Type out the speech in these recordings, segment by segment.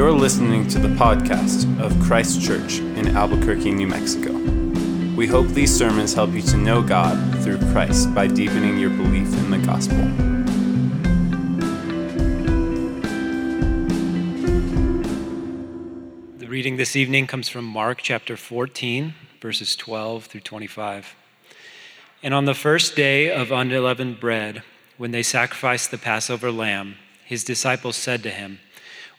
You're listening to the podcast of Christ Church in Albuquerque, New Mexico. We hope these sermons help you to know God through Christ by deepening your belief in the gospel. The reading this evening comes from Mark chapter 14, verses 12 through 25. And on the first day of unleavened bread, when they sacrificed the Passover lamb, his disciples said to him,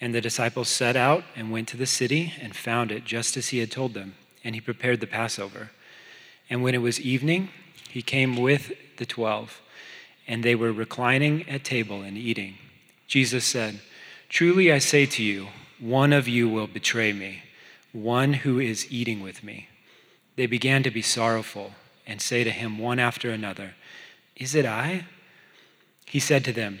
And the disciples set out and went to the city and found it just as he had told them, and he prepared the Passover. And when it was evening, he came with the twelve, and they were reclining at table and eating. Jesus said, Truly I say to you, one of you will betray me, one who is eating with me. They began to be sorrowful and say to him one after another, Is it I? He said to them,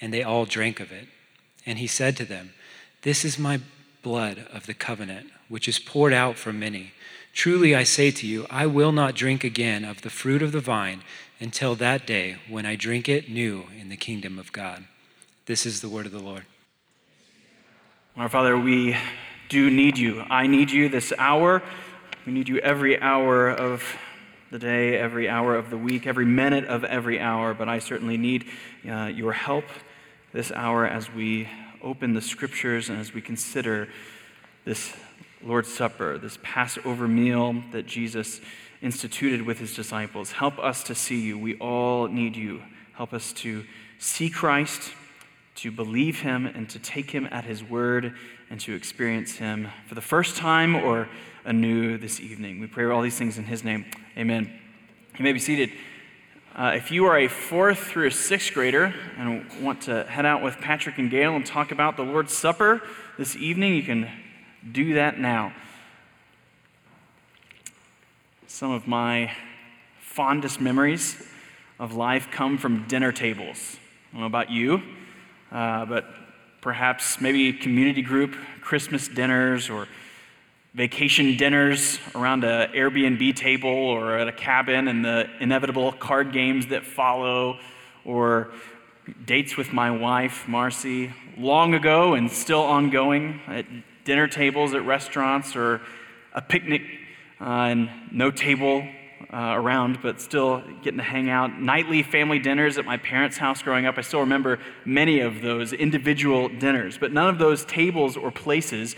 and they all drank of it. And he said to them, This is my blood of the covenant, which is poured out for many. Truly I say to you, I will not drink again of the fruit of the vine until that day when I drink it new in the kingdom of God. This is the word of the Lord. Our Father, we do need you. I need you this hour. We need you every hour of the day, every hour of the week, every minute of every hour. But I certainly need uh, your help this hour as we open the scriptures and as we consider this Lord's Supper, this Passover meal that Jesus instituted with his disciples. Help us to see you. We all need you. Help us to see Christ, to believe him, and to take him at his word and to experience him for the first time or anew this evening. We pray all these things in his name. Amen. You may be seated. Uh, if you are a fourth through a sixth grader and want to head out with Patrick and Gail and talk about the Lord's Supper this evening, you can do that now. Some of my fondest memories of life come from dinner tables. I don't know about you, uh, but perhaps maybe community group Christmas dinners or vacation dinners around an Airbnb table or at a cabin and the inevitable card games that follow, or dates with my wife, Marcy, long ago and still ongoing at dinner tables at restaurants or a picnic uh, and no table uh, around, but still getting to hang out. Nightly family dinners at my parents' house growing up. I still remember many of those individual dinners, but none of those tables or places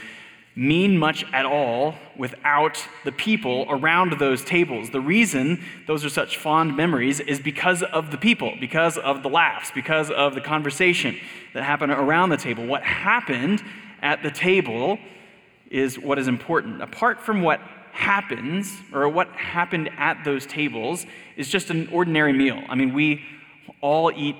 mean much at all without the people around those tables. The reason those are such fond memories is because of the people, because of the laughs, because of the conversation that happened around the table. What happened at the table is what is important. Apart from what happens, or what happened at those tables, is just an ordinary meal. I mean, we all eat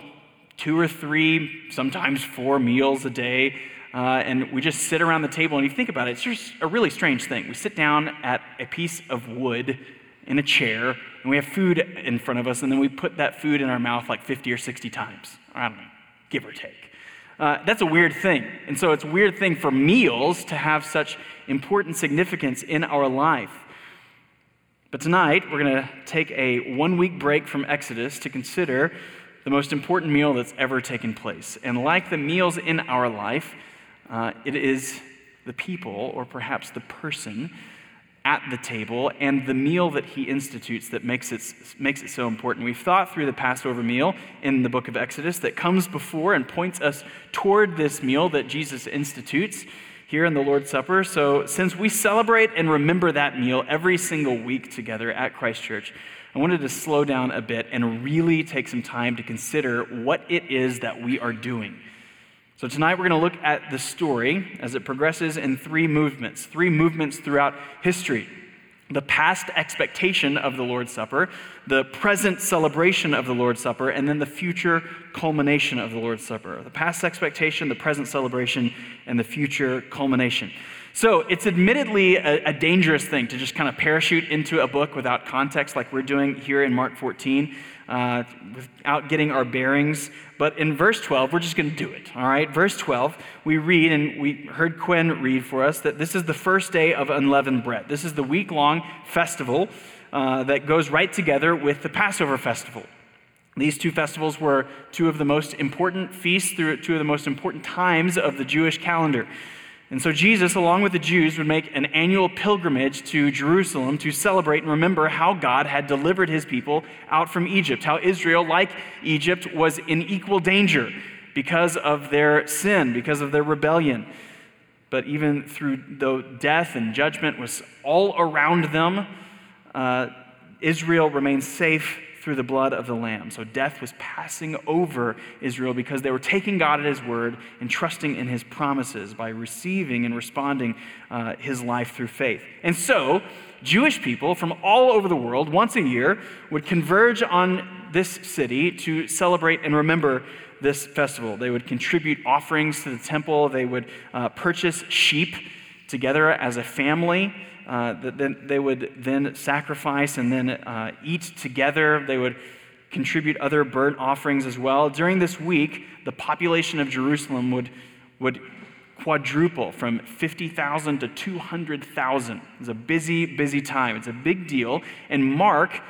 two or three, sometimes four meals a day. Uh, and we just sit around the table, and you think about it, it's just a really strange thing. We sit down at a piece of wood in a chair, and we have food in front of us, and then we put that food in our mouth like 50 or 60 times. I don't know, give or take. Uh, that's a weird thing. And so it's a weird thing for meals to have such important significance in our life. But tonight, we're going to take a one week break from Exodus to consider the most important meal that's ever taken place. And like the meals in our life, uh, it is the people, or perhaps the person, at the table and the meal that he institutes that makes it, makes it so important. We've thought through the Passover meal in the book of Exodus that comes before and points us toward this meal that Jesus institutes. here in the Lord's Supper. So, since we celebrate and remember that meal every single week together at Christ Church, I wanted to slow down a bit and really take some time to consider what it is that we are doing. So, tonight we're going to look at the story as it progresses in three movements, three movements throughout history the past expectation of the Lord's Supper, the present celebration of the Lord's Supper, and then the future culmination of the Lord's Supper. The past expectation, the present celebration, and the future culmination. So it's admittedly a, a, dangerous thing to just kind of parachute into a book without context, like we're doing here in Mark 14, uh, without getting our bearings. But in verse 12, we're just going to do it, all right? Verse 12, we read, and we heard Quinn read for us, that this is the first day of unleavened bread. This is the week long festival uh, that goes right together with the Passover festival. These two festivals were two of the most important feasts, through two of the most important times of the Jewish calendar. And so Jesus, along with the Jews, would make an annual pilgrimage to Jerusalem to celebrate and remember how God had delivered his people out from Egypt, how Israel, like Egypt, was in equal danger because of their sin, because of their rebellion. But even through though death and judgment was all around them, uh, Israel remained safe through the blood of the Lamb. So death was passing over Israel because they were taking God at His word and trusting in His promises by receiving and responding uh, His life through faith. And so, Jewish people from all over the world, once a year, would converge on this city to celebrate and remember this festival. They would contribute offerings to the temple, they would uh, purchase sheep together as a family uh, that they would then sacrifice and then uh, eat together. They would contribute other burnt offerings as well. During this week, the population of Jerusalem would, would quadruple from 50,000 to 200,000. It's a busy, busy time. It's a big deal. And Mark,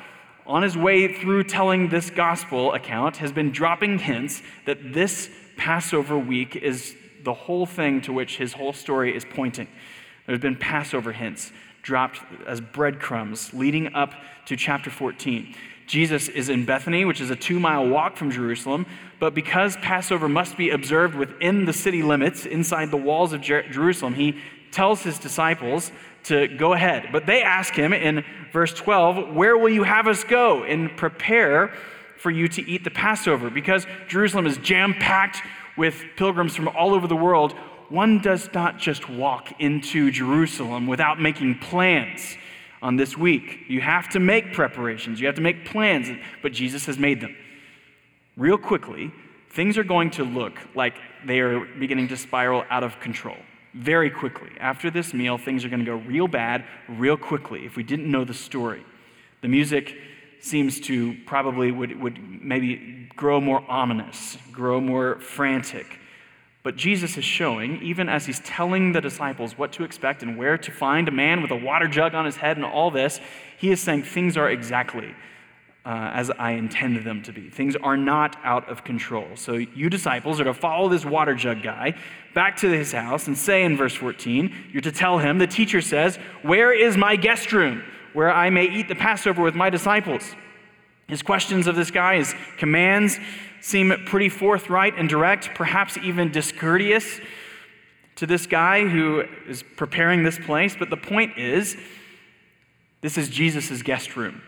on his way through telling this gospel account, has been dropping hints that this Passover week is the whole thing to which his whole story is pointing. There's been Passover hints dropped as breadcrumbs leading up to chapter 14. Jesus is in Bethany, which is a two mile walk from Jerusalem, but because Passover must be observed within the city limits, inside the walls of Jer- Jerusalem, he tells his disciples to go ahead. But they ask him in verse 12, Where will you have us go and prepare for you to eat the Passover? Because Jerusalem is jam packed with pilgrims from all over the world one does not just walk into Jerusalem without making plans on this week. You have to make preparations, you have to make plans, but Jesus has made them. Real quickly, things are going to look like they are beginning to spiral out of control. Very quickly. After this meal, things are going to go real bad real quickly if we didn't know the story. The music seems to probably would, would maybe grow more ominous, grow more frantic. But Jesus is showing, even as he's telling the disciples what to expect and where to find a man with a water jug on his head and all this, he is saying things are exactly uh, as I intend them to be. Things are not out of control. So, you disciples are to follow this water jug guy back to his house and say in verse 14, you're to tell him, the teacher says, Where is my guest room where I may eat the Passover with my disciples? His questions of this guy, his commands, seem pretty forthright and direct, perhaps even discourteous to this guy who is preparing this place. But the point is, this is Jesus' guest room.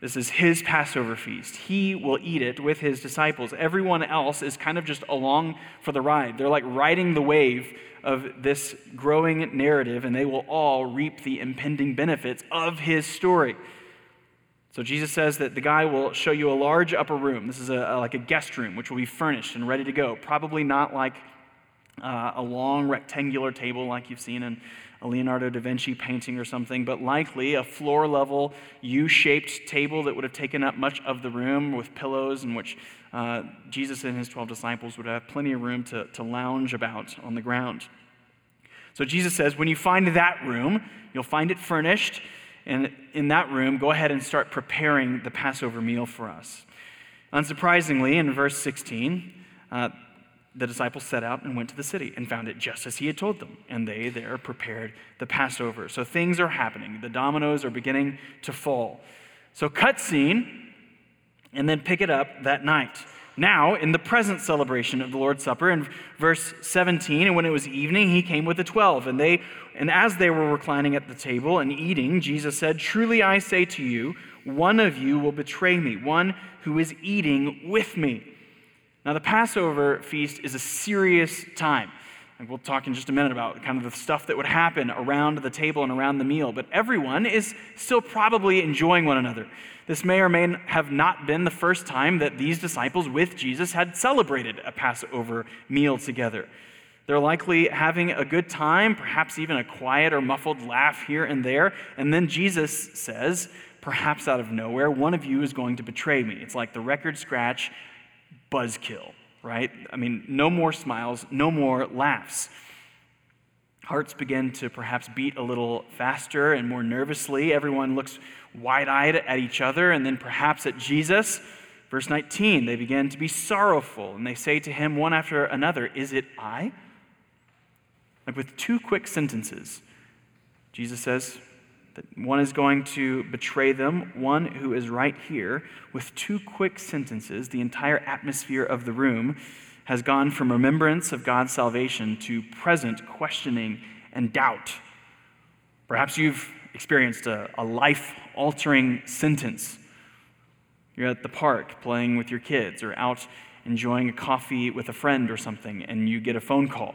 This is his Passover feast. He will eat it with his disciples. Everyone else is kind of just along for the ride. They're like riding the wave of this growing narrative, and they will all reap the impending benefits of his story. So Jesus says that the guy will show you a large upper room. This is a, a, like a guest room, which will be furnished and ready to go. Probably not like uh, a long rectangular table like you've seen in a Leonardo da Vinci painting or something, but likely a floor level U shaped table that would have taken up much of the room with pillows, in which uh, Jesus and his 12 disciples would have plenty of room to, to lounge about on the ground. So Jesus says, when you find that room, you'll find it furnished and in that room, go ahead and start preparing the Passover meal for us. Unsurprisingly, in verse 16, uh, the disciples set out and went to the city and found it just as he had told them. And they there prepared the Passover. So things are happening. The dominoes are beginning to fall. So, cut scene, and then pick it up that night. now in the present celebration of the Lord's Supper in verse 17 and when it was evening he came with the 12 and they and as they were reclining at the table and eating Jesus said truly I say to you one of you will betray me one who is eating with me now the Passover feast is a serious time and we'll talk in just a minute about kind of the stuff that would happen around the table and around the meal. But everyone is still probably enjoying one another. This may or may have not been the first time that these disciples with Jesus had celebrated a Passover meal together. They're likely having a good time, perhaps even a quiet or muffled laugh here and there. And then Jesus says, perhaps out of nowhere, one of you is going to betray me. It's like the record scratch buzzkill right? I mean, no more smiles, no more laughs. Hearts begin to perhaps beat a little faster and more nervously. Everyone looks wide eyed at each other and then perhaps at Jesus. Verse 19, they begin to be sorrowful and they say to him one after another, Is it I? Like with two quick sentences, Jesus says, that one is going to betray them, one who is right here. With two quick sentences, the entire atmosphere of the room has gone from remembrance of God's salvation to present questioning and doubt. Perhaps you've experienced a, a life altering sentence. You're at the park playing with your kids or out enjoying a coffee with a friend or something, and you get a phone call.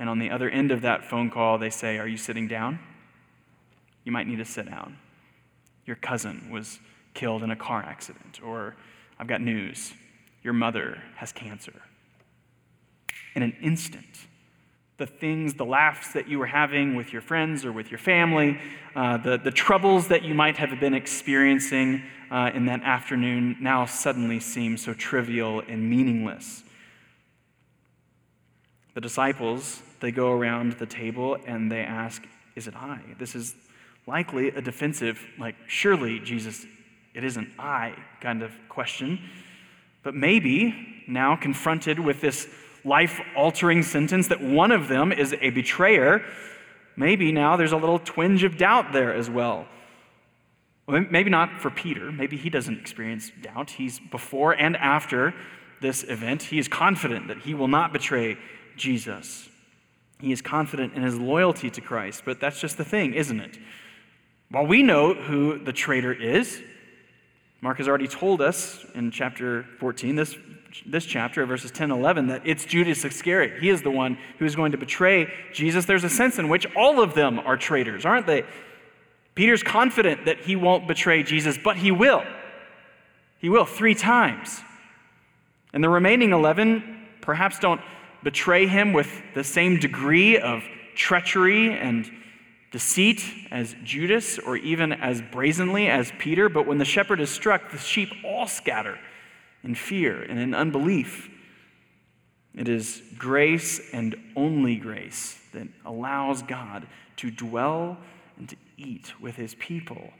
And on the other end of that phone call, they say, Are you sitting down? you might need to sit down. Your cousin was killed in a car accident, or I've got news your mother has cancer. In an instant, the things, the laughs that you were having with your friends or with your family, uh, the, the troubles that you might have been experiencing uh, in that afternoon now suddenly seem so trivial and meaningless. The disciples, they go around the table and they ask, Is it I? This is likely a defensive, like, surely, Jesus, it isn't I kind of question. But maybe now confronted with this life altering sentence that one of them is a betrayer, maybe now there's a little twinge of doubt there as well. Maybe not for Peter. Maybe he doesn't experience doubt. He's before and after this event, he is confident that he will not betray Jesus. He is confident in his loyalty to Christ. But that's just the thing, isn't it? While we know who the traitor is, Mark has already told us in chapter 14, this, this chapter, verses 10 and 11, that it's Judas Iscariot. He is the one who is going to betray Jesus. There's a sense in which all of them are traitors, aren't they? Peter's confident that he won't betray Jesus, but he will. He will three times. And the remaining 11 perhaps don't betray him with the same degree of treachery and deceit as Judas or even as brazenly as Peter, but when the shepherd is struck, the sheep all scatter in fear and in unbelief. It is grace and only grace that allows God to dwell and to eat with his people.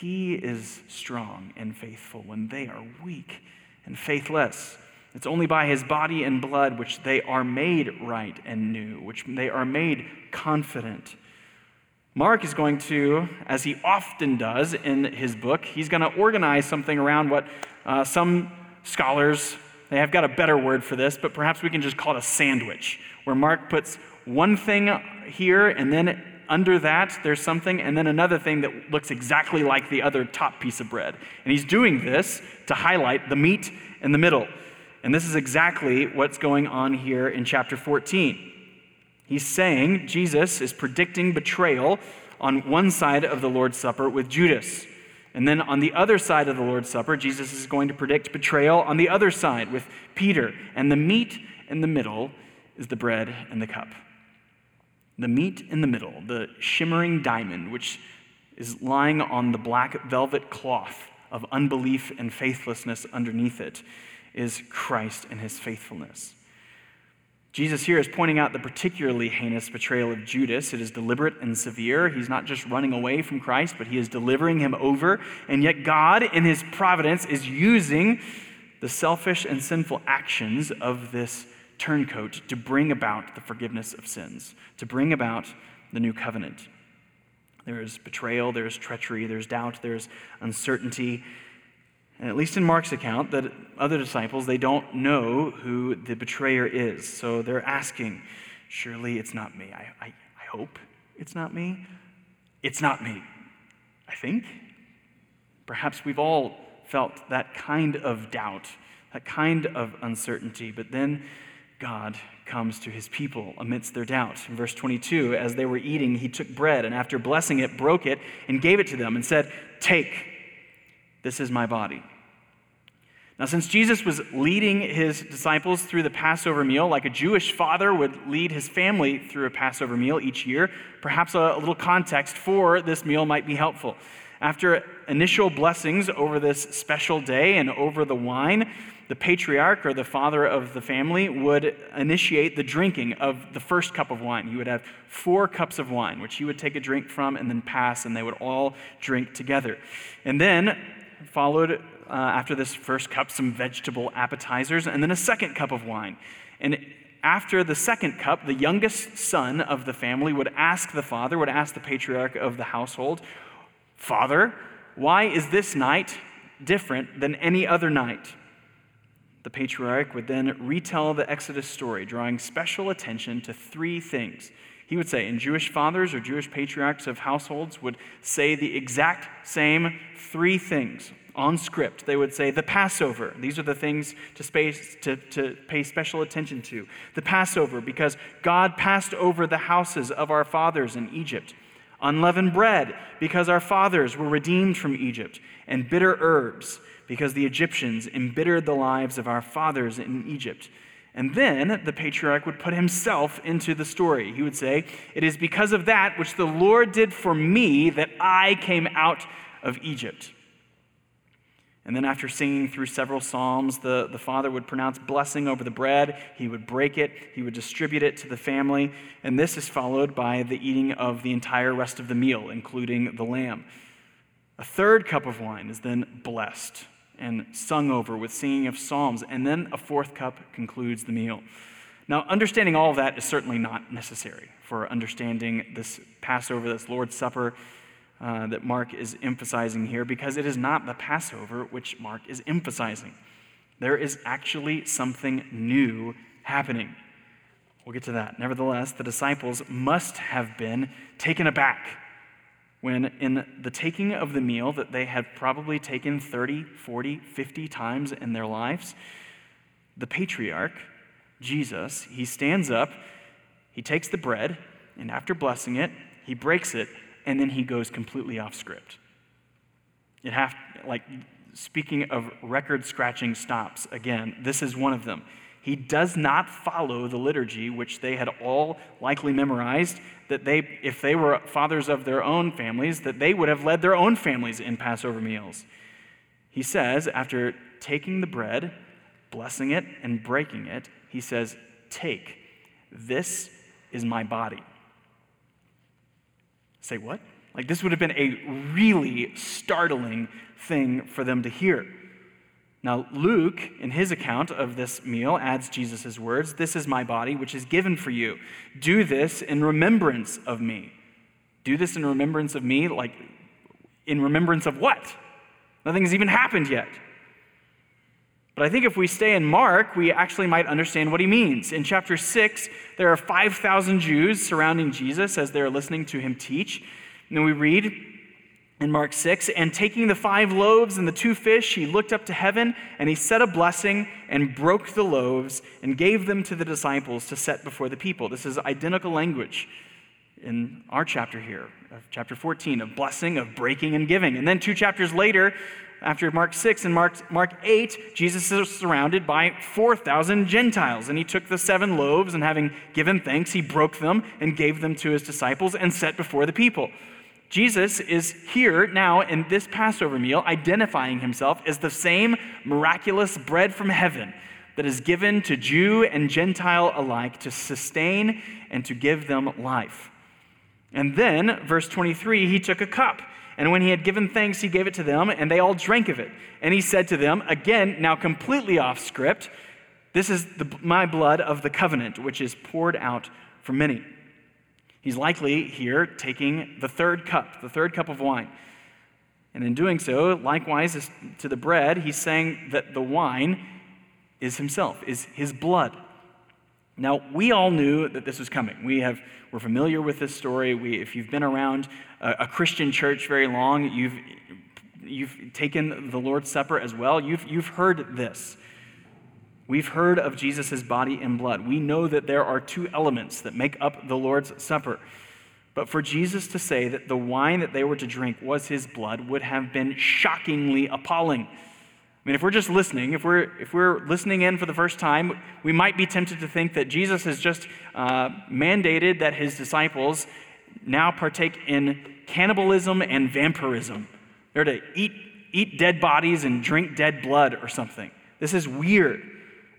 He is strong and faithful when they are weak and faithless. It's only by his body and blood which they are made right and new, which they are made confident Mark is going to, as he often does in his book, he's going to organize something around what uh, some scholars, they have got a better word for this, but perhaps we can just call it a sandwich, where Mark puts one thing here and then under that there's something and then another thing that looks exactly like the other top piece of bread. And he's doing this to highlight the meat in the middle. And this is exactly what's going on here in chapter 14. He's saying Jesus is predicting betrayal on one side of the Lord's Supper with Judas. And then on the other side of the Lord's Supper, Jesus is going to predict betrayal on the other side with Peter. And the meat in the middle is the bread and the cup. The meat in the middle, the shimmering diamond, which is lying on the black velvet cloth of unbelief and faithlessness underneath it, is Christ and his faithfulness. Jesus here is pointing out the particularly heinous betrayal of Judas. It is deliberate and severe. He's not just running away from Christ, but he is delivering him over. And yet, God, in his providence, is using the selfish and sinful actions of this turncoat to bring about the forgiveness of sins, to bring about the new covenant. There is betrayal, there is treachery, there's doubt, there's uncertainty. And at least in Mark's account, that other disciples, they don't know who the betrayer is. So they're asking, surely it's not me. I, I, I hope it's not me. It's not me. I think. Perhaps we've all felt that kind of doubt, that kind of uncertainty, but then God comes to his people amidst their doubt. In verse 22, as they were eating, he took bread and after blessing it, broke it and gave it to them and said, Take, this is my body. Now, since Jesus was leading his disciples through the Passover meal, like a Jewish father would lead his family through a Passover meal each year, perhaps a, little context for this meal might be helpful. After initial blessings over this special day and over the wine, the patriarch or the father of the family would initiate the drinking of the first cup of wine. He would have four cups of wine, which he would take a drink from and then pass, and they would all drink together. And then followed uh, after this first cup some vegetable appetizers, and then a second cup of wine. And after the second cup, the youngest son of the family would ask the father, would ask the patriarch of the household, Father, why is this night different than any other night? The patriarch would then retell the Exodus story, drawing special attention to three things. He would say, and Jewish fathers or Jewish patriarchs of households would say the exact same three things on script. They would say, the Passover. These are the things to, space, to, to pay special attention to. The Passover, because God passed over the houses of our fathers in Egypt unleavened bread, because our fathers were redeemed from Egypt, and bitter herbs, because the Egyptians embittered the lives of our fathers in Egypt. And then the patriarch would put himself into the story. He would say, It is because of that which the Lord did for me that I came out of Egypt. And then, after singing through several psalms, the, the father would pronounce blessing over the bread. He would break it, he would distribute it to the family. And this is followed by the eating of the entire rest of the meal, including the lamb. A third cup of wine is then blessed and sung over with singing of psalms. And then a fourth cup concludes the meal. Now, understanding all of that is certainly not necessary for understanding this Passover, this Lord's Supper uh, that Mark is emphasizing here because it is not the Passover which Mark is emphasizing. There is actually something new happening. We'll get to that. Nevertheless, the disciples must have been taken aback when, in the taking of the meal that they had probably taken 30, 40, 50 times in their lives, the patriarch, Jesus, he stands up, he takes the bread, and after blessing it, he breaks it and then he goes completely off script. It have like speaking of record scratching stops again, this is one of them. He does not follow the liturgy which they had all likely memorized that they if they were fathers of their own families that they would have led their own families in Passover meals. He says after taking the bread, blessing it and breaking it, he says, "Take. This is my body." Say, what? Like, this would have been a really startling thing for them to hear. Now, Luke, in his account of this meal, adds Jesus' words This is my body, which is given for you. Do this in remembrance of me. Do this in remembrance of me, like, in remembrance of what? Nothing has even happened yet. But I think if we stay in Mark, we actually might understand what he means. In chapter 6, there are 5,000 Jews surrounding Jesus as they're listening to him teach. And then we read in Mark 6 and taking the five loaves and the two fish, he looked up to heaven and he said a blessing and broke the loaves and gave them to the disciples to set before the people. This is identical language in our chapter here, chapter 14, of blessing, of breaking and giving. And then two chapters later, after Mark 6 and Mark, Mark 8, Jesus is surrounded by 4,000 Gentiles. And he took the seven loaves, and having given thanks, he broke them and gave them to his disciples and set before the people. Jesus is here now in this Passover meal, identifying himself as the same miraculous bread from heaven that is given to Jew and Gentile alike to sustain and to give them life. And then, verse 23, he took a cup and when he had given thanks, he gave it to them, and they all drank of it. And he said to them, again, now completely off script, This is the, my blood of the covenant, which is poured out for many. He's likely here taking the third cup, the third cup of wine. And in doing so, likewise to the bread, he's saying that the wine is himself, is his blood. Now, we all knew that this was coming. We have, we're familiar with this story. We, if you've been around a, a Christian church very long, you've, you've taken the Lord's Supper as well. You've, you've heard this. We've heard of Jesus' body and blood. We know that there are two elements that make up the Lord's Supper. But for Jesus to say that the wine that they were to drink was his blood would have been shockingly appalling. I mean, if we're just listening, if we're, if we're listening in for the first time, we might be tempted to think that Jesus has just uh, mandated that his disciples now partake in cannibalism and vampirism. They're to eat, eat dead bodies and drink dead blood or something. This is weird,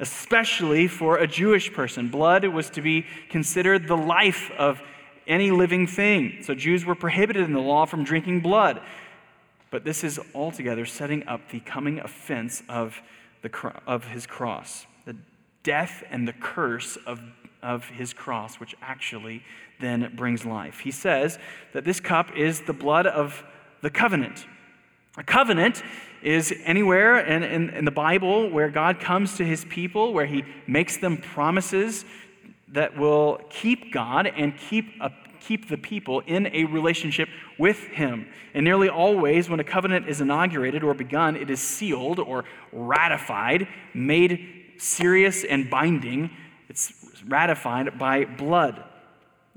especially for a Jewish person. Blood was to be considered the life of any living thing. So Jews were prohibited in the law from drinking blood. But this is altogether setting up the coming offense of, the, of his cross, the death and the curse of, of his cross, which actually then brings life. He says that this cup is the blood of the covenant. A covenant is anywhere in, in, in, the Bible where God comes to his people, where he makes them promises that will keep God and keep, a, keep the people in a relationship with Him. And nearly always, when a covenant is inaugurated or begun, it is sealed or ratified, made serious and binding. It's ratified by blood.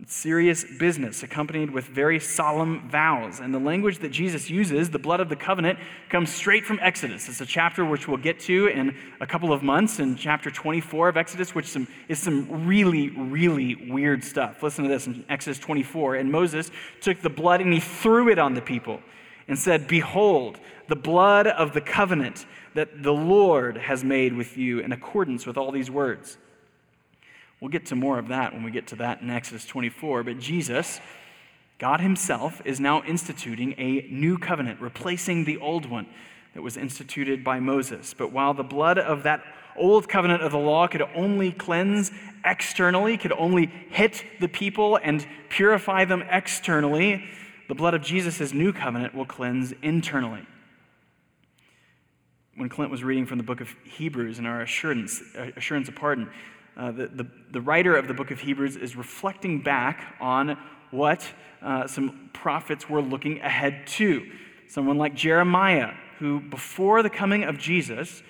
Serious business, accompanied with very solemn vows. And the language that Jesus uses, the blood of the covenant, comes straight from Exodus. It's a chapter which we'll get to in a couple of months, in chapter 24 of Exodus, which some, is some really, really weird stuff. Listen to this in Exodus 24. And Moses took the blood and he threw it on the people and said, Behold, the blood of the covenant that the Lord has made with you in accordance with all these words. We'll get to more of that when we get to that in Exodus 24. But Jesus, God Himself, is now instituting a new covenant, replacing the old one that was instituted by Moses. But while the blood of that old covenant of the law could only cleanse externally, could only hit the people and purify them externally, the blood of Jesus' new covenant will cleanse internally. When Clint was reading from the book of Hebrews and our assurance, uh, assurance of pardon, uh, the, the, the, writer of the book of Hebrews is reflecting back on what uh, some prophets were looking ahead to. Someone like Jeremiah, who before the coming of Jesus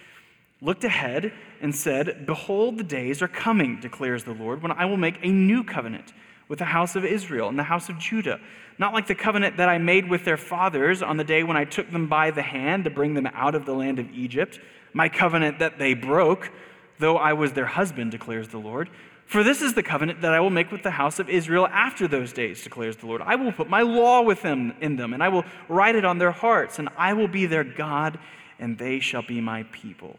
looked ahead and said, Behold, the days are coming, declares the Lord, when I will make a new covenant with the house of Israel and the house of Judah. Not like the covenant that I made with their fathers on the day when I took them by the hand to bring them out of the land of Egypt, my covenant that they broke though I was their husband, declares the Lord. For this is the covenant that I will make with the house of Israel after those days, declares the Lord. I will put my law with them in them, and I will write it on their hearts, and I will be their God, and they shall be my people.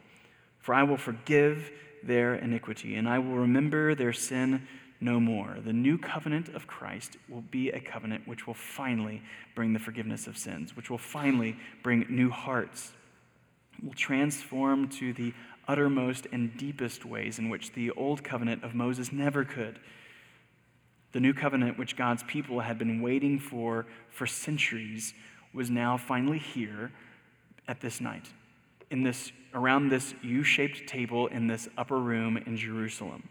For I will forgive their iniquity, and I will remember their sin no more. The new covenant of Christ will be a covenant which will finally bring the forgiveness of sins, which will finally bring new hearts, will transform to the uttermost and deepest ways in which the old covenant of Moses never could. The new covenant, which God's people had been waiting for for centuries, was now finally here at this night, in this, around this U shaped table in this upper room in Jerusalem.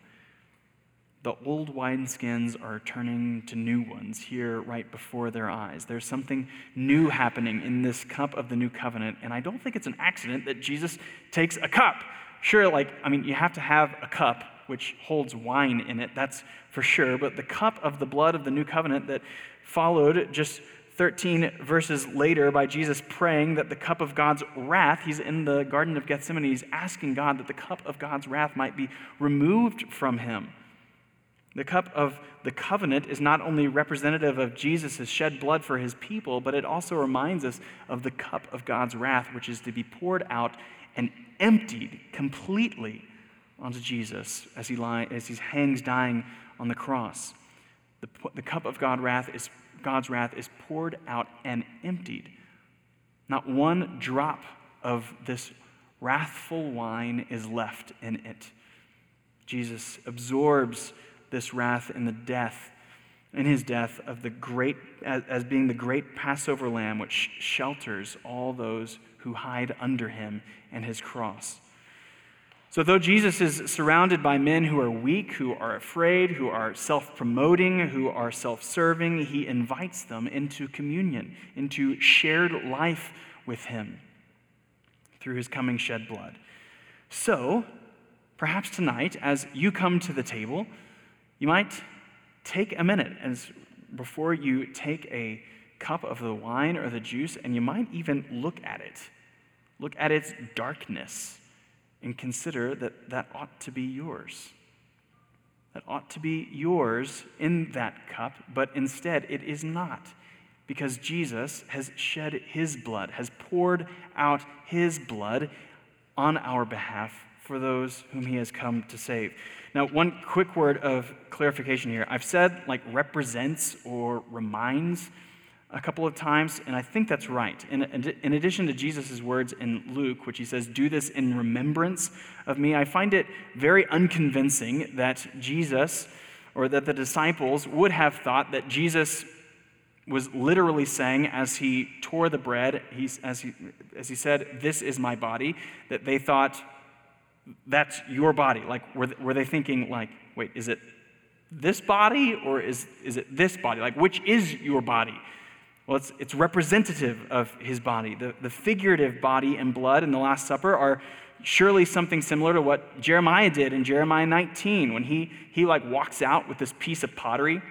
The old wineskins are turning to new ones here right before their eyes. There's something new happening in this cup of the new covenant, and I don't think it's an accident that Jesus takes a cup Sure, like, I mean, you have to have a cup which holds wine in it, that's for sure. But the cup of the blood of the new covenant that followed just 13 verses later by Jesus praying that the cup of God's wrath, he's in the Garden of Gethsemane, he's asking God that the cup of God's wrath might be removed from him. The cup of the covenant is not only representative of Jesus' shed blood for his people, but it also reminds us of the cup of God's wrath, which is to be poured out and emptied completely onto Jesus as he, lie, as he hangs dying on the cross. The, the cup of God wrath is, God's wrath is poured out and emptied. Not one drop of this wrathful wine is left in it. Jesus absorbs this wrath in the death in his death of the great, as, as being the great Passover lamb which shelters all those who hide under him and his cross. So, though Jesus is surrounded by men who are weak, who are afraid, who are self promoting, who are self serving, he invites them into communion, into shared life with him through his coming shed blood. So, perhaps tonight, as you come to the table, you might take a minute as before you take a cup of the wine or the juice, and you might even look at it. Look at its darkness and consider that that ought to be yours. That ought to be yours in that cup, but instead it is not. Because Jesus has shed his blood, has poured out his blood on our behalf for those whom he has come to save. Now, one quick word of clarification here. I've said like represents or reminds a couple of times, and I think that's right. In, in addition to Jesus' words in Luke, which he says, Do this in remembrance of me, I find it very unconvincing that Jesus or that the disciples would have thought that Jesus was literally saying as he tore the bread, he, as, he, as he said, This is my body, that they thought, That's your body. Like, were, were they thinking, like, wait, is it this body or is, is it this body? Like, which is your body? Well, it's, it's representative of his body. The, the figurative body and blood in the Last Supper are surely something similar to what Jeremiah did in Jeremiah 19 when he, he like walks out with this piece of pottery.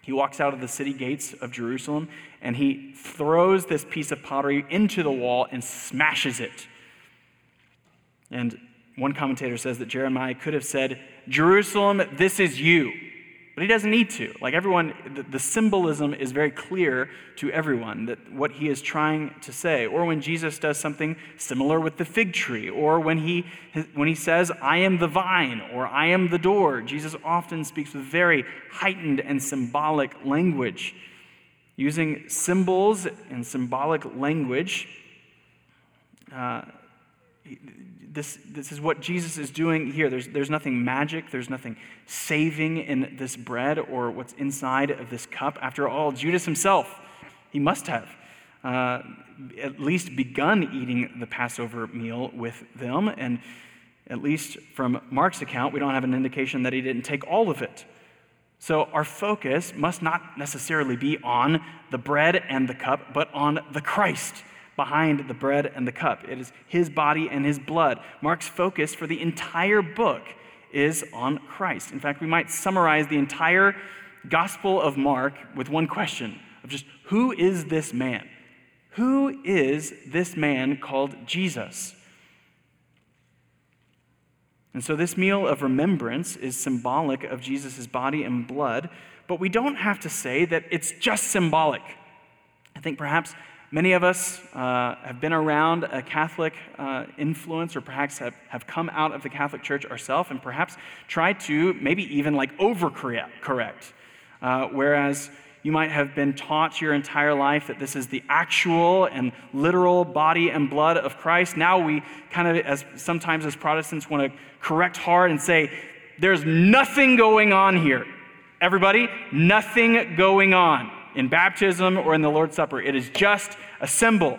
He walks out of the city gates of Jerusalem and he throws this piece of pottery into the wall and smashes it. And one commentator says that Jeremiah could have said, Jerusalem, this is you. But he doesn't need to. Like everyone, the, the, symbolism is very clear to everyone that what he is trying to say. Or when Jesus does something similar with the fig tree, or when he, when he says, I am the vine, or I am the door, Jesus often speaks with very heightened and symbolic language. Using symbols and symbolic language, uh, this, this is what Jesus is doing here. There's, there's nothing magic, there's nothing saving in this bread or what's inside of this cup. After all, Judas himself, he must have uh, at least begun eating the Passover meal with them. And at least from Mark's account, we don't have an indication that he didn't take all of it. So our focus must not necessarily be on the bread and the cup, but on the Christ behind the bread and the cup. It is his body and his blood. Mark's focus for the entire book is on Christ. In fact, we might summarize the entire Gospel of Mark with one question of just who is this man? Who is this man called Jesus? And so, this meal of remembrance is symbolic of Jesus' body and blood, but we don't have to say that it's just symbolic. I think perhaps Many of us uh, have been around a Catholic uh, influence or perhaps have, have come out of the Catholic Church ourselves and perhaps tried to maybe even like overcorrect. Uh, whereas you might have been taught your entire life that this is the actual and literal body and blood of Christ. Now we kind of, as sometimes as Protestants, want to correct hard and say, there's nothing going on here. Everybody, nothing going on in baptism or in the Lord's Supper. It is just a symbol.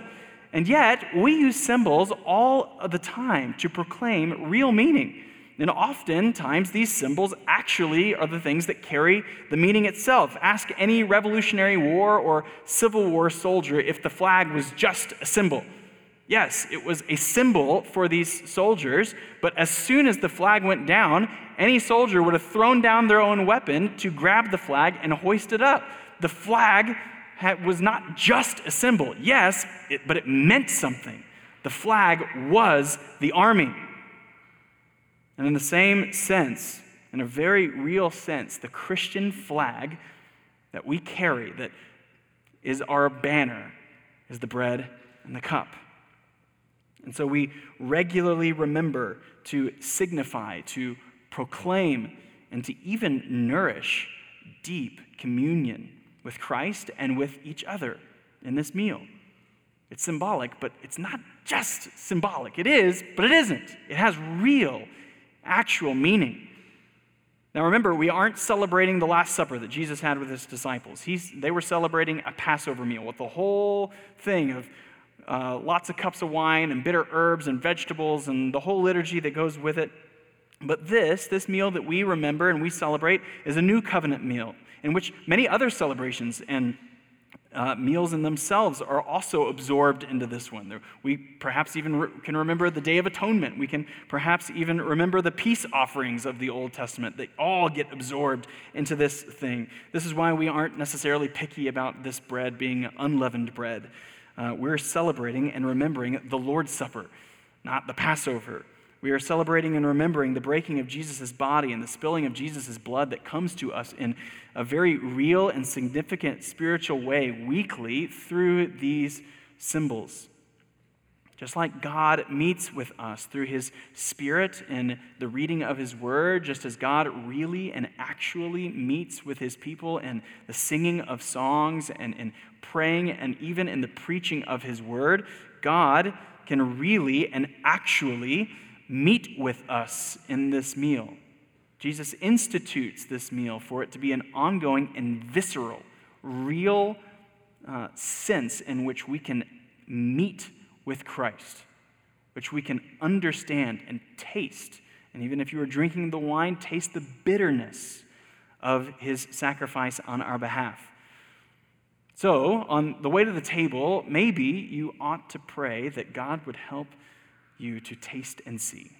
And yet, we use symbols all the time to proclaim real meaning. And oftentimes, these symbols actually are the things that carry the meaning itself. Ask any Revolutionary War or Civil War soldier if the flag was just a symbol. Yes, it was a symbol for these soldiers, but as soon as the flag went down, any soldier would have thrown down their own weapon to grab the flag and hoist it up the flag had, was not just a symbol. Yes, it, but it meant something. The flag was the army. And in the same sense, in a very real sense, the Christian flag that we carry, that is our banner, is the bread and the cup. And so we regularly remember to signify, to proclaim, and to even nourish deep communion with Christ and with each other in this meal. It's symbolic, but it's not just symbolic. It is, but it isn't. It has real, actual meaning. Now remember, we aren't celebrating the Last Supper that Jesus had with his disciples. He's, they were celebrating a Passover meal with the whole thing of uh, lots of cups of wine and bitter herbs and vegetables and the whole liturgy that goes with it. But this, this meal that we remember and we celebrate, is a new covenant meal in which many other celebrations and uh, meals in themselves are also absorbed into this one. We perhaps even re- can remember the Day of Atonement. We can perhaps even remember the peace offerings of the Old Testament. They all get absorbed into this thing. This is why we aren't necessarily picky about this bread being unleavened bread. Uh, we're celebrating and remembering the Lord's Supper, not the Passover. We are celebrating and remembering the breaking of Jesus' body and the spilling of Jesus' blood that comes to us in a very real and significant spiritual way weekly through these symbols. Just like God meets with us through his spirit and the reading of his word, just as God really and actually meets with his people in the singing of songs and in praying and even in the preaching of his word, God can really and actually meet with us in this meal. Jesus institutes this meal for it to be an ongoing and visceral, real uh, sense in which we can meet with Christ, which we can understand and taste. And even if you are drinking the wine, taste the bitterness of his sacrifice on our behalf. So, on the way to the table, maybe you ought to pray that God would help you to taste and see.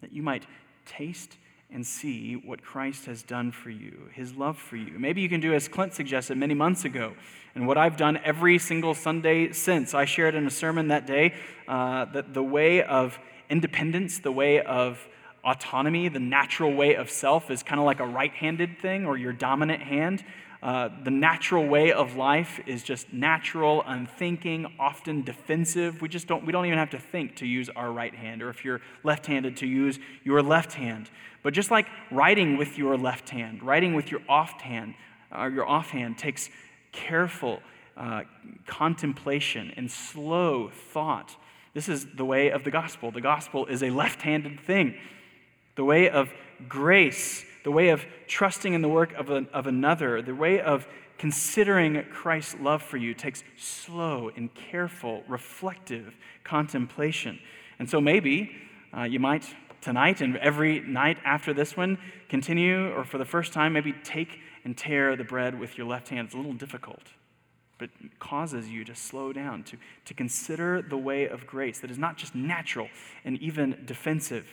That you might taste and see what Christ has done for you, his love for you. Maybe you can do as Clint suggested many months ago, and what I've done every single Sunday since. I shared in a sermon that day uh, that the way of independence, the way of autonomy, the natural way of self is kind of like a right handed thing or your dominant hand. Uh, the natural way of life is just natural, unthinking, often defensive. We just don't, we don't even have to think to use our right hand, or if you're left handed, to use your left hand. But just like writing with your left hand, writing with your off hand, or your offhand takes careful uh, contemplation and slow thought. This is the way of the gospel. The gospel is a left handed thing. The way of grace the way of trusting in the work of, a, of another, the way of considering Christ's love for you takes slow and careful, reflective contemplation. And so maybe uh, you might tonight and every night after this one continue, or for the first time, maybe take and tear the bread with your left hand. It's a little difficult, but it causes you to slow down, to, to consider the way of grace that is not just natural and even defensive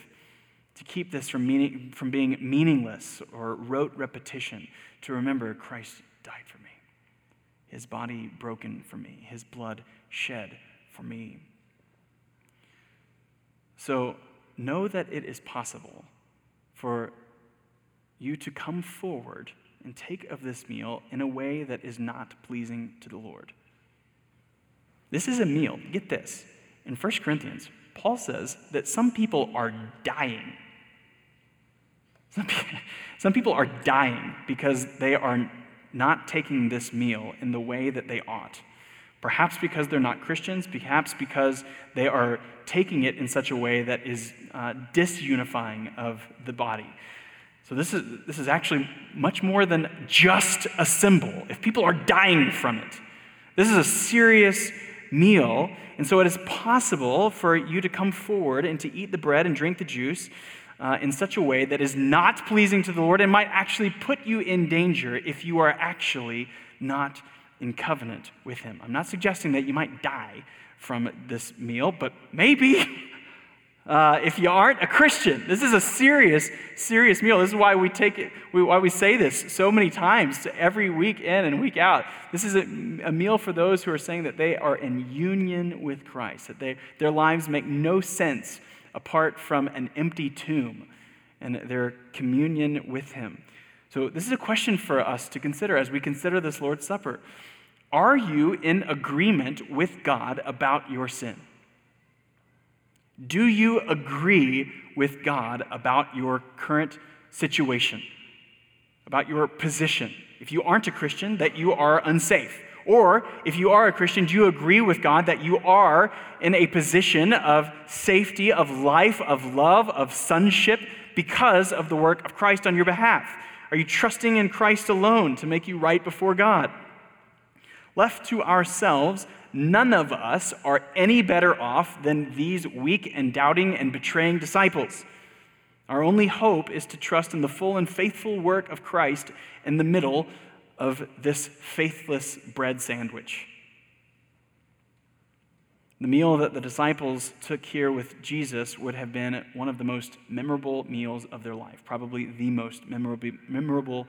to keep this from, meaning, from being meaningless or rote repetition, to remember Christ died for me, his body broken for me, his blood shed for me. So know that it is possible for you to come forward and take of this meal in a way that is not pleasing to the Lord. This is a meal, get this. In 1 Corinthians, Paul says that some people are dying some people are dying because they are not taking this meal in the way that they ought. Perhaps because they're not Christians, perhaps because they are taking it in such a way that is uh, disunifying of the body. So, this is, this is actually much more than just a symbol. If people are dying from it, this is a serious meal. And so, it is possible for you to come forward and to eat the bread and drink the juice uh, in such a way that is not pleasing to the Lord and might actually put you in danger if you are actually not in covenant with Him. I'm not suggesting that you might die from this meal, but maybe uh, if you aren't a Christian. This is a serious, serious meal. This is why we take it, why we say this so many times every week in and week out. This is a, a meal for those who are saying that they are in union with Christ, that they, their lives make no sense apart from an empty tomb and their communion with Him. So, this is a question for us to consider as we consider this Lord's Supper. Are you in agreement with God about your sin? Do you agree with God about your current situation, about your position? If you aren't a Christian, that you are unsafe. Or if you are a Christian, do you agree with God that you are in a position of safety, of life, of love, of sonship because of the work of Christ on your behalf? Are you trusting in Christ alone to make you right before God? Left to ourselves, none of us are any better off than these weak and doubting and betraying disciples. Our only hope is to trust in the full and faithful work of Christ in the middle of this faithless bread sandwich. The meal that the disciples took here with Jesus would have been one of the most memorable meals of their life, probably the most memorable,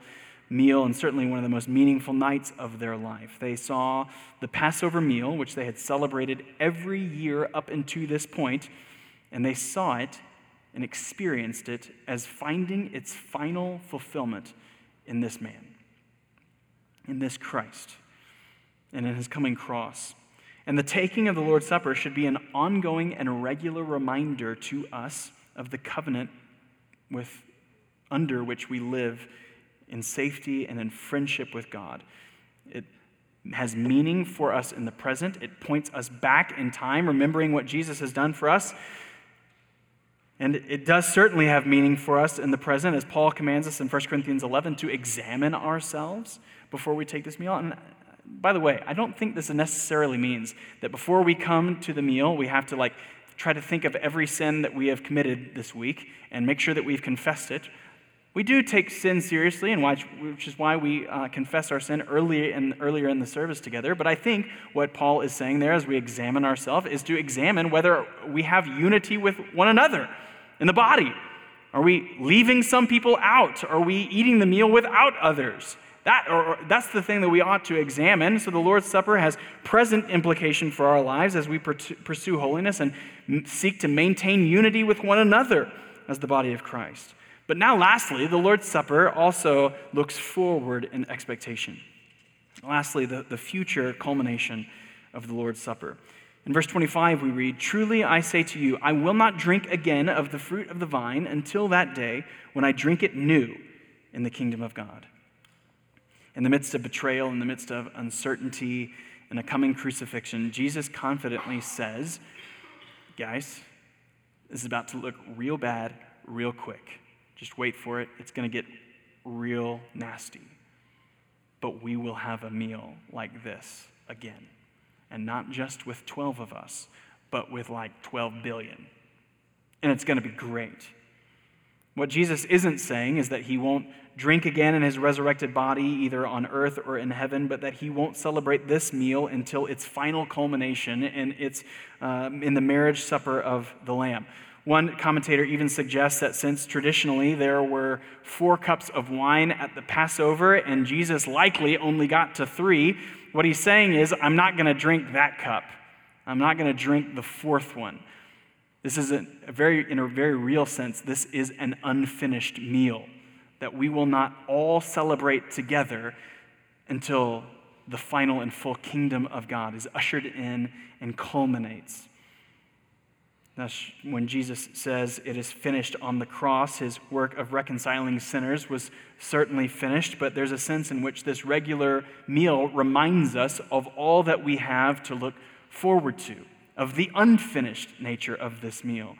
meal and certainly one of the most meaningful nights of their life. They saw the Passover meal, which they had celebrated every year up until this point, and they saw it and experienced it as finding its final fulfillment in this man, in this Christ, and in his coming cross. And the taking of the Lord's Supper should be an ongoing and regular reminder to us of the covenant with, under which we live in safety and in friendship with God. It has meaning for us in the present, it points us back in time, remembering what Jesus has done for us. And it does certainly have meaning for us in the present, as Paul commands us in 1 Corinthians 11 to examine ourselves before we take this meal. And by the way, I don't think this necessarily means that before we come to the meal, we have to like try to think of every sin that we have committed this week and make sure that we've confessed it. We do take sin seriously, and which is why we uh, confess our sin early in, earlier in the service together. But I think what Paul is saying there as we examine ourselves is to examine whether we have unity with one another in the body. Are we leaving some people out? Are we eating the meal without others? That, or, that's the thing that we ought to examine. So the Lord's Supper has present implication for our lives as we pursue holiness and seek to maintain unity with one another as the body of Christ. But now, lastly, the Lord's Supper also looks forward in expectation. Lastly, the, the future culmination of the Lord's Supper. In verse 25, we read, Truly I say to you, I will not drink again of the fruit of the vine until that day when I drink it new in the kingdom of God in the midst of betrayal, in the midst of uncertainty, and a coming crucifixion, Jesus confidently says, Guys, this is about to look real bad, real quick. Just wait for it. It's going to get real nasty. But we will have a meal like this again. And not just with 12 of us, but with like 12 billion. And it's going to be great. What Jesus isn't saying is that he won't drink again in his resurrected body, either on earth or in heaven, but that he won't celebrate this meal until its final culmination in, its, um, in the marriage supper of the Lamb. One commentator even suggests that since traditionally there were four cups of wine at the Passover and Jesus likely only got to three, what he's saying is, I'm not going to drink that cup. I'm not going to drink the fourth one. This is a, very, in a very real sense, this is an unfinished meal that we will not all celebrate together until the final and full kingdom of God is ushered in and culminates. That's when Jesus says it is finished on the cross. His work of reconciling sinners was certainly finished, but there's a sense in which this regular meal reminds us of all that we have to look forward to, of the unfinished nature of this meal.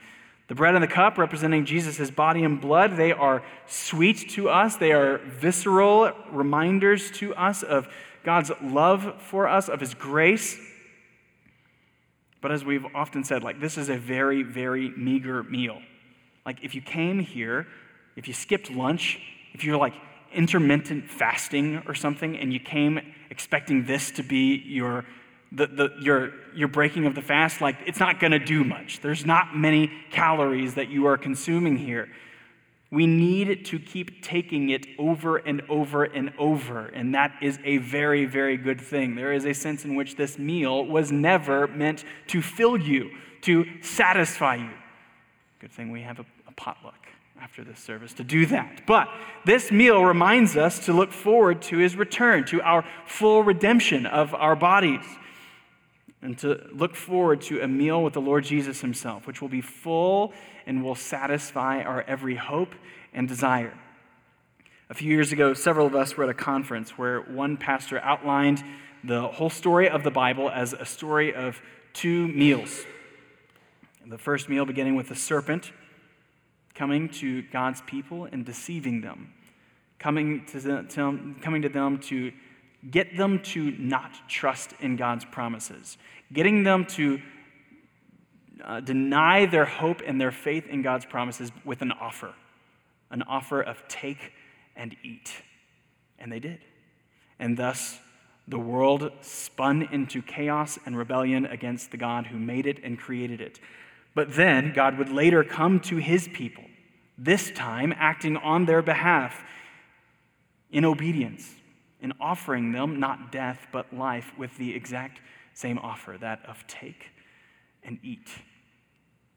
The bread and the cup, representing Jesus' body and blood, they are sweet to us. They are visceral reminders to us of God's love for us, of His grace. But as we've often said, like this is a very, very meager meal. Like if you came here, if you skipped lunch, if you're like intermittent fasting or something, and you came expecting this to be your the, the, your, your breaking of the fast, like it's not going to do much. There's not many calories that you are consuming here. We need to keep taking it over and over and over, and that is a very, very good thing. There is a sense in which this meal was never meant to fill you, to satisfy you. Good thing we have a, a potluck after this service to do that. But this meal reminds us to look forward to his return, to our full redemption of our bodies and to look forward to a meal with the Lord Jesus himself, which will be full and will satisfy our every hope and desire. A few years ago, several of us were at a conference where one pastor outlined the whole story of the Bible as a story of two meals. The first meal beginning with the serpent coming to God's people and deceiving them, coming to, them, coming to them to get them to not trust in God's promises, getting them to uh, deny their hope and their faith in God's promises with an offer an offer of take and eat. And they did. And thus, the world spun into chaos and rebellion against the God who made it and created it. But then God would later come to his people, this time acting on their behalf in obedience, in offering them not death but life with the exact same offer that of take and eat.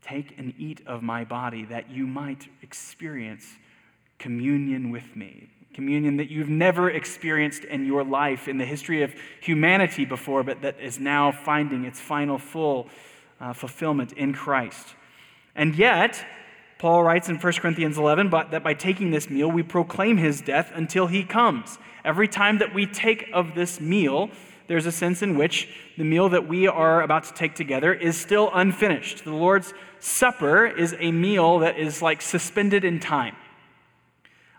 Take and eat of my body that you might experience communion with me. Communion that you've never experienced in your life, in the history of humanity before, but that is now finding its final full uh, fulfillment in Christ. And yet, Paul writes in 1 Corinthians 11 but that by taking this meal, we proclaim his death until he comes. Every time that we take of this meal, there's a sense in which the meal that we are about to take together is still unfinished. The Lord's Supper is a meal that is like suspended in time.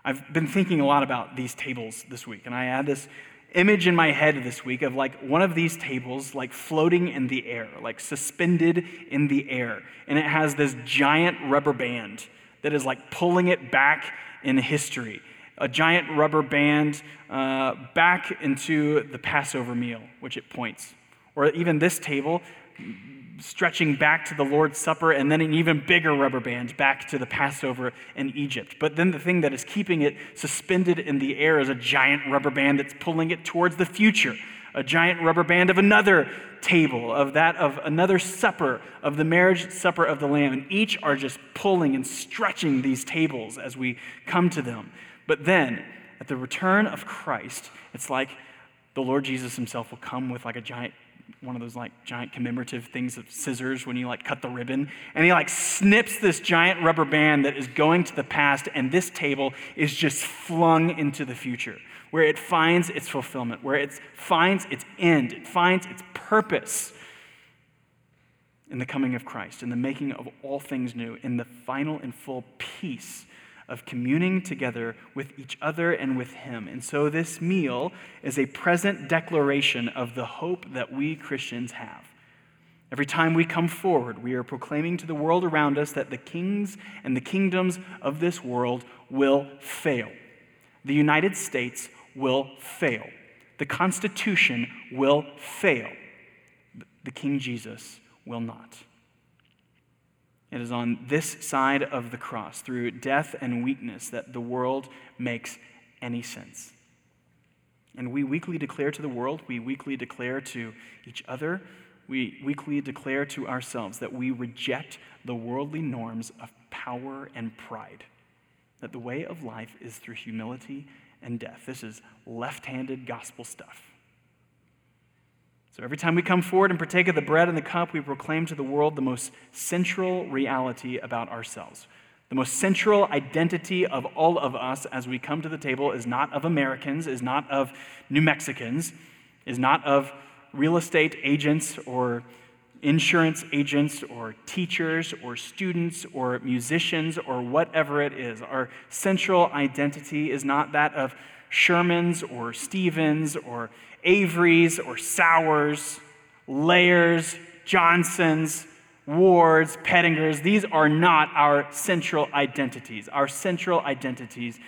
I've been thinking a lot about these tables this week, and I had this image in my head this week of like one of these tables like floating in the air, like suspended in the air. And it has this giant rubber band that is like pulling it back in history. A giant rubber band uh, back into the Passover meal, which it points. Or even this table stretching back to the Lord's Supper, and then an even bigger rubber band back to the Passover in Egypt. But then the thing that is keeping it suspended in the air is a giant rubber band that's pulling it towards the future. A giant rubber band of another table, of that of another supper, of the marriage supper of the Lamb. And each are just pulling and stretching these tables as we come to them. But then, at the return of Christ, it's like the Lord Jesus himself will come with like a giant one of those like giant commemorative things of scissors when you like cut the ribbon. And he like snips this giant rubber band that is going to the past and this table is just flung into the future where it finds its fulfillment where it finds its end it finds its purpose in the coming of Christ in the making of all things new in the final and full peace of communing together with each other and with Him. And so this meal is a present declaration of the hope that we Christians have. Every time we come forward, we are proclaiming to the world around us that the kings and the kingdoms of this world will fail. The United States will fail. The Constitution will fail. The King Jesus will not. It is on this side of the cross, through death and weakness, that the world makes any sense. And we weekly declare to the world, we weekly declare to each other, we weekly declare to ourselves that we reject the worldly norms of power and pride, that the way of life is through humility and death. This is left handed gospel stuff. So every time we come forward and partake of the bread and the cup, we proclaim to the world the most central reality about ourselves. The most central identity of all of us as we come to the table is not of Americans, is not of New Mexicans, is not of real estate agents or insurance agents or teachers or students or musicians or whatever it is. Our central identity is not that of Shermans or Stevens or Averys or Sowers, Layers, Johnsons, Wards, Pettingers. These are not our central identities. Our central identities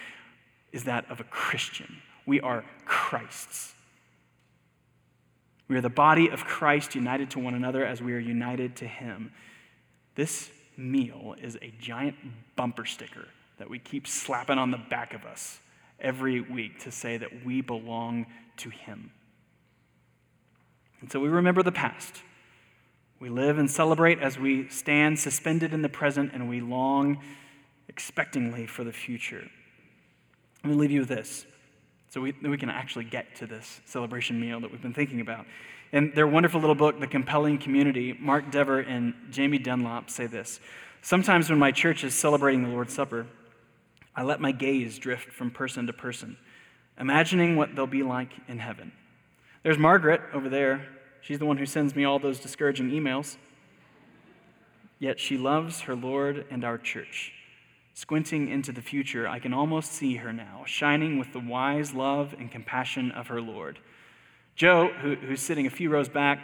is that of a Christian. We are Christ's. We are the body of Christ united to one another as we are united to Him. This meal is a giant bumper sticker that we keep slapping on the back of us every week to say that we belong to Him. And so we remember the past. We live and celebrate as we stand suspended in the present and we long expectingly for the future. Let me leave you with this so we, we can actually get to this celebration meal that we've been thinking about. In their wonderful little book, The Compelling Community, Mark Dever and Jamie Dunlop say this Sometimes when my church is celebrating the Lord's Supper, I let my gaze drift from person to person, imagining what they'll be like in heaven. There's Margaret over there. She's the one who sends me all those discouraging emails. Yet she loves her Lord and our church. Squinting into the future, I can almost see her now, shining with the wise love and compassion of her Lord. Joe, who, who's sitting a few rows back,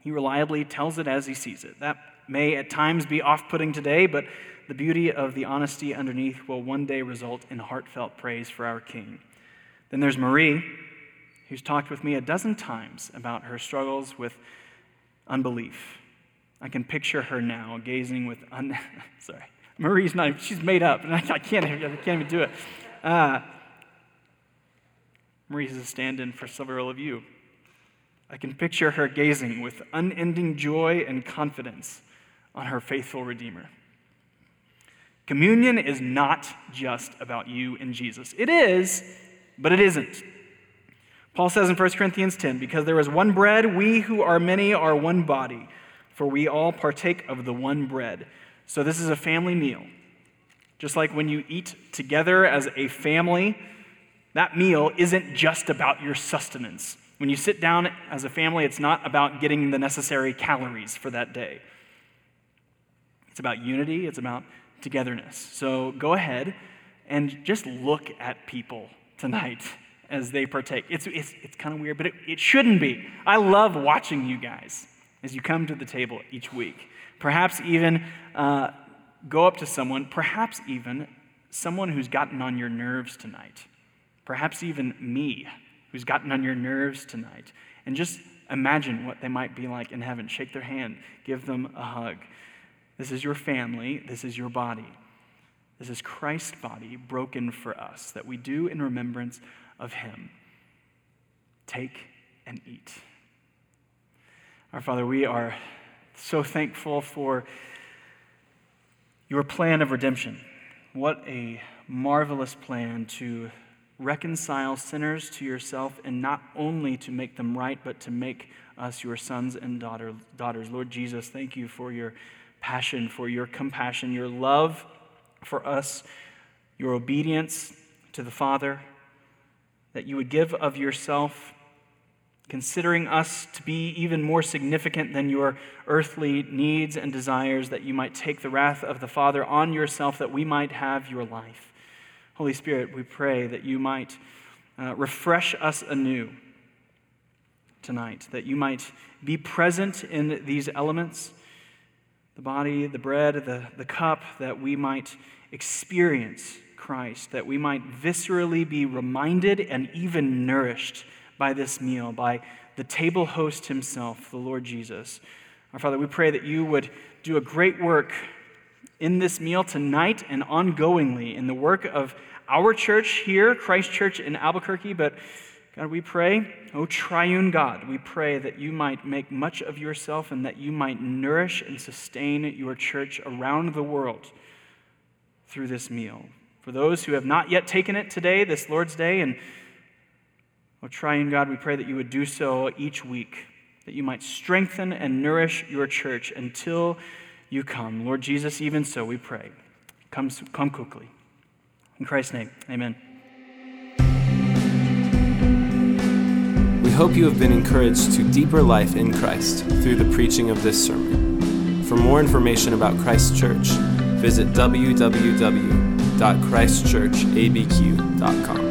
he reliably tells it as he sees it. That may at times be off putting today, but the beauty of the honesty underneath will one day result in heartfelt praise for our King. Then there's Marie, who's talked with me a dozen times about her struggles with unbelief. I can picture her now gazing with un- sorry. Marie's not, she's made up, and I, I can't, I can't even do it. Uh, Marie's a stand in for several of you. I can picture her gazing with unending joy and confidence on her faithful Redeemer. Communion is not just about you and Jesus. It is, but it isn't. Paul says in 1 Corinthians 10 because there is one bread, we who are many are one body, for we all partake of the one bread. So this is a family meal. Just like when you eat together as a family, that meal isn't just about your sustenance. When you sit down as a family, it's not about getting the necessary calories for that day. It's about unity, it's about togetherness. So go ahead and just look at people tonight as they partake. It's, it's, it's kind of weird, but it, it shouldn't be. I love watching you guys as you come to the table each week. Perhaps even uh, go up to someone, perhaps even someone who's gotten on your nerves tonight. Perhaps even me, who's gotten on your nerves tonight. And just imagine what they might be like in heaven. Shake their hand, give them a hug. This is your family, this is your body. This is Christ's body broken for us that we do in remembrance of him. Take and eat. Our Father, we are so thankful for your plan of redemption. What a marvelous plan to reconcile sinners to yourself and not only to make them right, but to make us your sons and daughter, daughters. Lord Jesus, thank you for your passion, for your compassion, your love for us, your obedience to the Father, that you would give of yourself, considering us to be even more significant than your earthly needs and desires, that you might take the wrath of the Father on yourself, that we might have your life. Holy Spirit, we pray that you might uh, refresh us anew tonight, that you might be present in these elements the body, the bread, the, the cup, that we might experience Christ, that we might viscerally be reminded and even nourished by this meal, by the table host himself, the Lord Jesus. Our Father, we pray that you would do a great work in this meal tonight and ongoingly in the work of our church here, Christ Church in Albuquerque, but God, we pray, O triune God, we pray that you might make much of yourself and that you might nourish and sustain your church around the world through this meal. For those who have not yet taken it today, this Lord's Day, and O triune God, we pray that you would do so each week, that you might strengthen and nourish your church until you come. Lord Jesus, even so, we pray. Come, come quickly. In Christ's name, amen. We hope you have been encouraged to deeper life in Christ through the preaching of this sermon. For more information about Christ Church, visit www.christchurchabq.com.